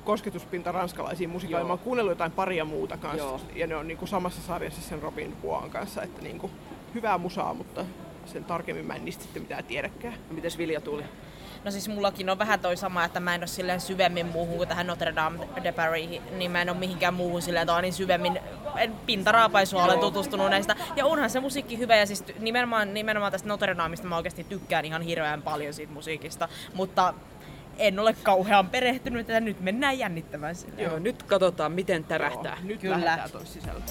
kosketuspinta ranskalaisiin musikaaliin. Joo. Mä oon kuunnellut jotain paria muuta kanssa Joo. ja ne on niinku samassa sarjassa sen Robin Puan kanssa, että niinku, hyvää musaa, mutta sen tarkemmin mä en niistä sitten mitään tiedäkään. Mites Vilja tuli? No siis mullakin on vähän toi sama, että mä en ole silleen syvemmin muuhun kuin tähän Notre Dame de Paris, niin mä en ole mihinkään muuhun silleen, että niin syvemmin en pintaraapaisua olen tutustunut näistä. Ja onhan se musiikki hyvä ja siis nimenomaan, nimenomaan tästä Notre Dameista mä oikeasti tykkään ihan hirveän paljon siitä musiikista, mutta en ole kauhean perehtynyt, että nyt mennään jännittämään sinne. Joo, nyt katsotaan miten tärähtää. Joo, nyt Kyllä. lähdetään tois sisällä.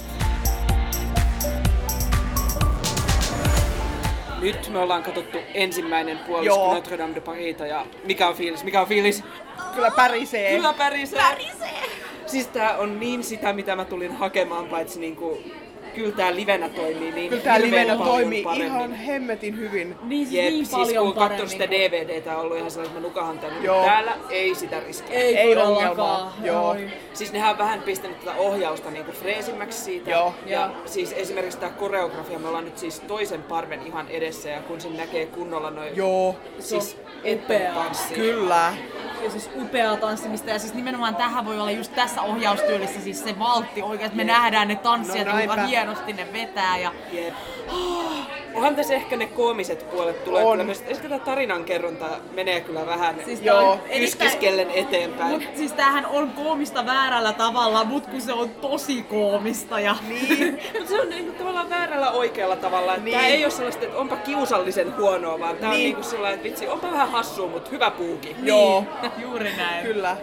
Nyt me ollaan katsottu ensimmäinen Joo. puolisko Notre Dame de Parita ja mikä on fiilis? Mikä on fiilis? Kyllä pärisee. Kyllä pärisee. pärisee. Siis tää on niin sitä, mitä mä tulin hakemaan, paitsi niinku kyllä tää livenä toimii niin Kyllä tää hirveän livenä paljon toimii paremmin. ihan hemmetin hyvin. Niin, siis Jep, niin siis paljon kun paremmin. sitä DVDtä on ollut ihan sellainen, että mä nukahan tänne. Joo. Täällä ei sitä riskiä. Ei, Ei ongelmaa. Joo. Siis nehän on vähän pistänyt tätä ohjausta niinku freesimmäksi siitä. Joo. Ja Joo. siis esimerkiksi tämä koreografia, me ollaan nyt siis toisen parven ihan edessä ja kun sen näkee kunnolla noin Joo, siis upea. tanssi. kyllä. Ja siis upeaa tanssimista ja siis nimenomaan tähän voi olla just tässä ohjaustyylissä siis se valtti oikein, että me nähdään ne tanssijat, No näinpä. Hienosti ne vetää ja Jep. Onhan tässä ehkä ne koomiset puolet tulee On. kyllä myös. Ehkä tämä tarinankerronta menee kyllä vähän Siis tää on Joo, yskiskellen eteenpäin. Mut siis tämähän on koomista väärällä tavalla, mut kun se on tosi koomista ja... Niin. Mutta se on niinku tavallaan väärällä oikealla tavalla. Että Niin. Tää ei ole sellaista, että onpa kiusallisen huonoa, vaan tää on Niin. niinku sellainen, että vitsi, onpa vähän hassua, mutta hyvä puuki. Joo, Juuri näin. kyllä.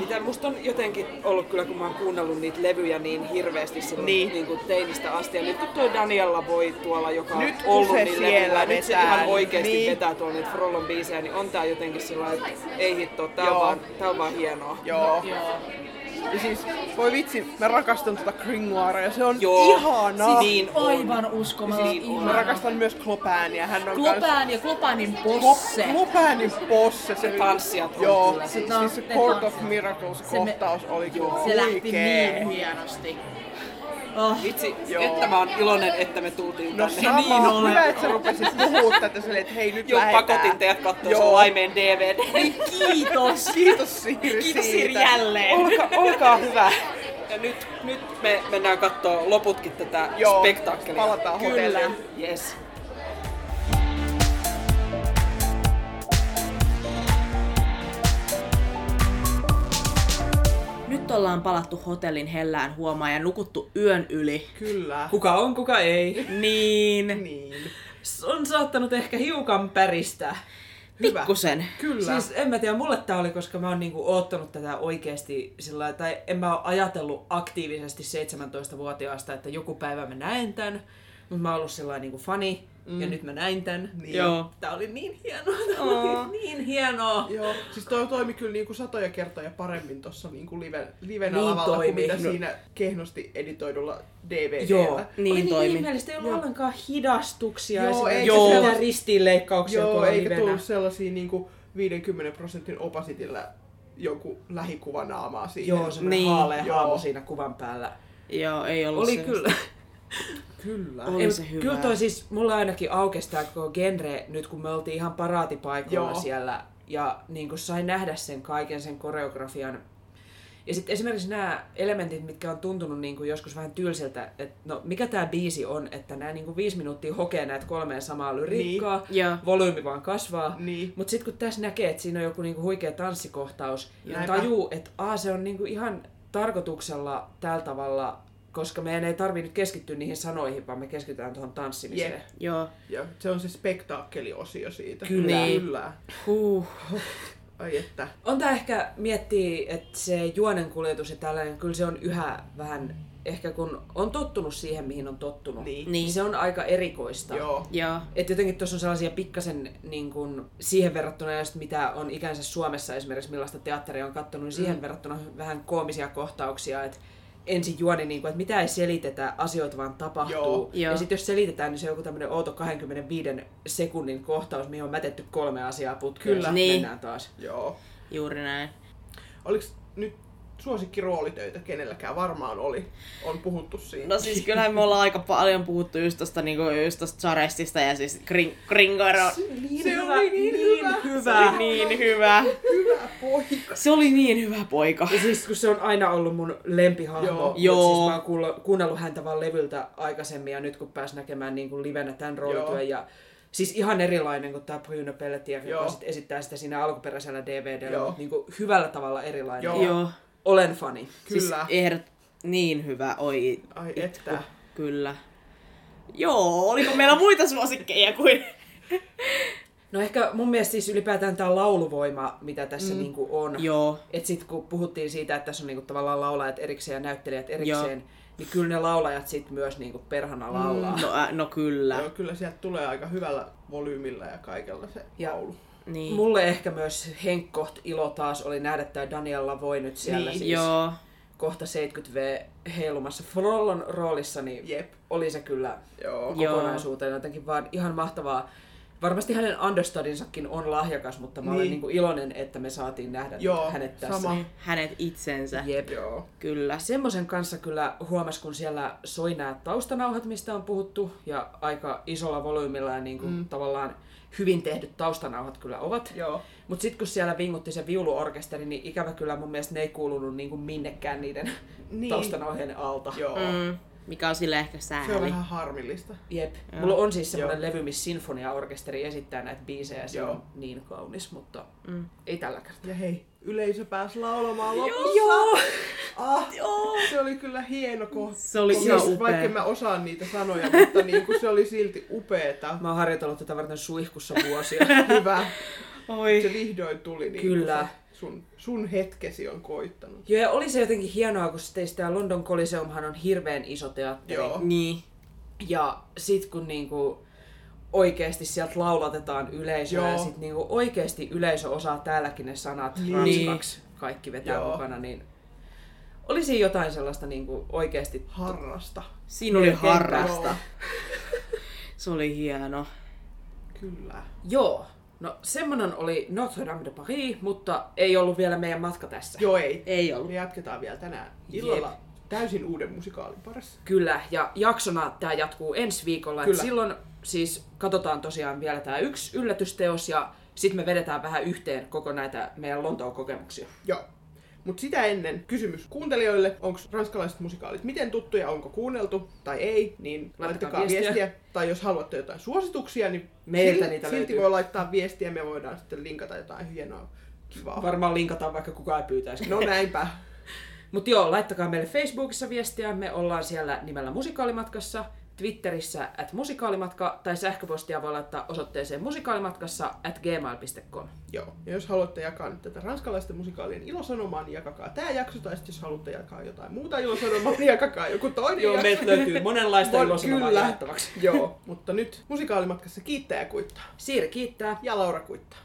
Mitä musta on jotenkin ollut kyllä, kun mä oon kuunnellut niitä levyjä niin hirveästi silloin Niin. niin. Niin kuin teinistä asti. Ja nyt kun toi Daniella voi tuolla, joka on Nyt kun ollut se niin siellä levyllä, nyt se ihan oikeesti niin. vetää tuolla niitä Frollon biisejä, niin on tää jotenkin sillä että ei hitto, tää on, vaan, tää on vaan hienoa. Joo. Joo. Ja siis, voi vitsi, mä rakastan tota Gringoirea, se on Joo, ihanaa. niin on. Aivan uskomaton. Niin on. Mä rakastan myös Klopääniä, hän on Klopään ja Klopanin kans... posse. Klopäänin posse. Se, tanssijat on Joo, kyllä siis, No, siis se Court of Miracles kohtaus oli kyllä Se lähti niin hienosti. Oh. Vitsi, Joo. että mä oon iloinen, että me tultiin No tänne. sama, Niin olen. hyvä, että sä rupesit puhua tätä silleen, että hei nyt Jo lähetään. pakotin teidät kattoo Joo. sen laimeen DVD. Kiitos. Kiitos Siiri Kiitos siitä. Siri jälleen. Olka, olkaa hyvä. Ja nyt, nyt me mennään kattoo loputkin tätä Joo, spektaakkelia. palataan Kyllä. hotelliin. Yes. Nyt ollaan palattu hotellin hellään huomaan ja nukuttu yön yli. Kyllä. Kuka on, kuka ei. Niin. Niin. On saattanut ehkä hiukan päristää. Hyvä. Pikkusen. Kyllä. Siis en mä tiedä, mulle tää oli, koska mä oon niinku oottanut tätä oikeesti sillä lailla, tai en mä oo ajatellut aktiivisesti 17-vuotiaasta, että joku päivä mä näen tän, mutta mä oon ollut sellainen niinku fani, mm. ja nyt mä näin tän. Niin. Joo. Tää oli niin hienoa, tää oli niin hienoa. Joo, siis toi toimi kyllä niinku satoja kertoja paremmin tuossa niinku live, livenä Niin lavalla toimi. kuin mitä No. siinä kehnosti editoidulla DVDllä. Joo, Niin oli toimi. niin ihmeellistä, ei ollut Joo. ollenkaan hidastuksia, Joo, esimerkiksi eikä mitään sellaista- ristiinleikkauksia Joo, tuolla eikä livenä. tullut sellaisia niinku 50 prosentin opasitilla joku lähikuvanaamaa siihen. Joo, semmoinen Niin. niin. haalea Joo. haamu siinä kuvan päällä. Joo, ei ollut Oli se. kyllä. Kyllä. Oli Ei, se hyvä. Kyllä toi siis, mulla ainakin aukesi tää koko genre nyt kun me oltiin ihan paraatipaikoilla Joo. siellä ja niin kun sai nähdä sen kaiken sen koreografian. Ja sitten esimerkiksi nämä elementit, mitkä on tuntunut niin kuin joskus vähän tylsiltä, että no mikä tämä biisi on, että nämä niin kuin viisi minuuttia hokee näitä kolmea samaa lyriikkaa, Niin. Volyymi vaan kasvaa. Niin. Mutta sitten kun tässä näkee, että siinä on joku niinku huikea tanssikohtaus, ja Näinpä. tajuu, että a, se on niinku ihan tarkoituksella tällä tavalla, koska meidän ei tarvitse nyt keskittyä niihin sanoihin, vaan me keskitytään tuohon tanssimiseen. Jep. Joo. Ja se on se spektaakkeliosio siitä. Kyllä. Niin. Kyllä. Huh. Ai että. On tää ehkä miettii, että se juonen kuljetus ja tällainen, kyllä se on yhä vähän, ehkä kun on tottunut siihen, mihin on tottunut, Niin. Niin. se on aika erikoista. Joo. Joo. Että jotenkin tuossa on sellaisia pikkasen niin kun, siihen verrattuna, just mitä on ikänsä Suomessa esimerkiksi, millaista teatteria on katsonut, niin siihen Mm. verrattuna vähän koomisia kohtauksia, että ensin juoni, niin kuin, että mitä ei selitetä, asioita vaan tapahtuu. Joo. Joo. Ja sitten jos selitetään, niin se on joku tämmöinen outo 25 sekunnin kohtaus, mihin on mätetty kolme asiaa putkeen. Kyllä. Niin. Mennään taas. Joo. Juuri näin. Oliks nyt suosikkiroolitöitä kenelläkään? Varmaan oli. On puhuttu siinä. No siis kyllähän me ollaan aika paljon puhuttu just tosta, niinku, just tosta Charestista ja siis Kring, Kringaro. niin se hyvä, oli niin niin hyvä. Se oli niin hyvä. Hyvä poika. Se oli niin hyvä poika. Ja siis kun se on aina ollut mun lempihahmo, Joo. mut Joo. siis mä oon kuunnellut, kuunnellut häntä vaan levyltä aikaisemmin ja nyt kun pääs näkemään niin kuin livenä tämän roolityön ja siis ihan erilainen kuin tämä Bruno Pelletier, joka sit esittää sitä siinä alkuperäisellä DVDllä, mutta niin kuin hyvällä tavalla erilainen. Joo. Joo. Olen fani. Siis Kyllä. ehdot, niin hyvä, oi. Ai että. Kyllä. Joo, oliko meillä muita suosikkeja kuin... No ehkä mun mielestä siis ylipäätään tämä lauluvoima, mitä tässä mm. niinku on. Joo. Et sit kun puhuttiin siitä, että tässä on niinku tavallaan laulajat erikseen ja näyttelijät erikseen, Joo. niin kyllä ne laulajat sit myös niinku perhana laulaa. No, äh, no kyllä. Joo, kyllä sieltä tulee aika hyvällä volyymilla ja kaikella se Ja- laulu. Niin. Mulle ehkä myös henkkoht ilo taas oli nähdä tämä Daniel Lavoi nyt siellä Niin. siis. Joo. kohta 70V heilumassa Frollon roolissa, niin Jep. oli se kyllä Joo. kokonaisuuteen jotenkin vaan ihan mahtavaa. Varmasti hänen understudinsakin on lahjakas, mutta mä olen Niin. niin kuin iloinen, että me saatiin nähdä Joo, hänet tässä. sama. Hänet itsensä. Jep. Joo. Kyllä. Semmoisen kanssa kyllä huomas, kun siellä soi nämä taustanauhat, mistä on puhuttu, ja aika isolla volyymilla ja niin kuin mm. tavallaan hyvin tehdyt taustanauhat kyllä ovat. Joo. Mutta sitten kun siellä vingutti se viuluorkesteri, niin ikävä kyllä mun mielestä ne ei kuulunut niin kuin minnekään niiden Niin. taustanauhien alta. Joo. Mm, mikä on sille ehkä Se on sääli. vähän harmillista. Jep. Joo. Mulla on siis semmoinen Joo. levy, missä sinfoniaorkesteri esittää näitä biisejä, se Joo. on niin kaunis, mutta Mm. ei tällä kertaa. Ja hei, yleisö pääsi laulamaan lopussa. Joo! Ah, se oli kyllä hieno kohta. Se oli ihan upea. Vaikka mä osaan niitä sanoja, mutta niin kuin se oli silti upeeta. Mä oon harjoitellut tätä varten suihkussa vuosia. Hyvä. Oi. Se vihdoin tuli. Niin Kyllä. Se sun, sun hetkesi on koittanut. Joo, ja oli se jotenkin hienoa, kun sitten tämä London Coliseumhan on hirveän iso teatteri. Joo. Niin. Ja sit kun niinku oikeesti sieltä laulatetaan yleisöä ja Joo. sit niinku oikeesti yleisö osaa täälläkin ne sanat Niin. ranskaksi kaikki vetää Joo. mukana, niin oli siinä jotain sellaista niinku oikeesti Harrasta. Siinä oli harrasta. Se oli hieno. Kyllä. Joo, no semmonen oli Notre Dame de Paris, mutta ei ollut vielä meidän matka tässä. Joo ei. Ei ollut. Me jatketaan vielä tänään illalla täysin uuden musikaalin parissa. Kyllä, ja jaksona tämä jatkuu ensi viikolla. Et Kyllä. silloin siis katsotaan tosiaan vielä tämä yksi yllätysteos ja sitten me vedetään vähän yhteen koko näitä meidän Lontoon kokemuksia. Joo. Mutta sitä ennen kysymys kuuntelijoille, onko ranskalaiset musikaalit miten tuttuja, onko kuunneltu tai ei, niin laittakaa viestiä. viestiä. viestiä. Tai jos haluatte jotain suosituksia, niin Meiltä sil- niitä silti löytyy. voi laittaa viestiä, me voidaan sitten linkata jotain hienoa, kivaa. Varmaan linkataan vaikka kukaan ei pyytäisi. No näinpä. Mutta joo, laittakaa meille Facebookissa viestiä. Me ollaan siellä nimellä Musikaalimatkassa, Twitterissä at musikaalimatka tai sähköpostia voi laittaa osoitteeseen musikaalimatkassa at gmail.com. Joo. Ja jos haluatte jakaa nyt tätä ranskalaisten musikaalien ilosanomaa, niin jakakaa tämä jakso. Tai sitten jos haluatte jakaa jotain muuta ilosanomaa, niin jakakaa joku toinen Joo, jakso. meiltä löytyy monenlaista Voi- ilosanomaa kyllä. Joo, mutta nyt musikaalimatkassa kiittää ja kuittaa. Siiri kiittää. Ja Laura kuittaa.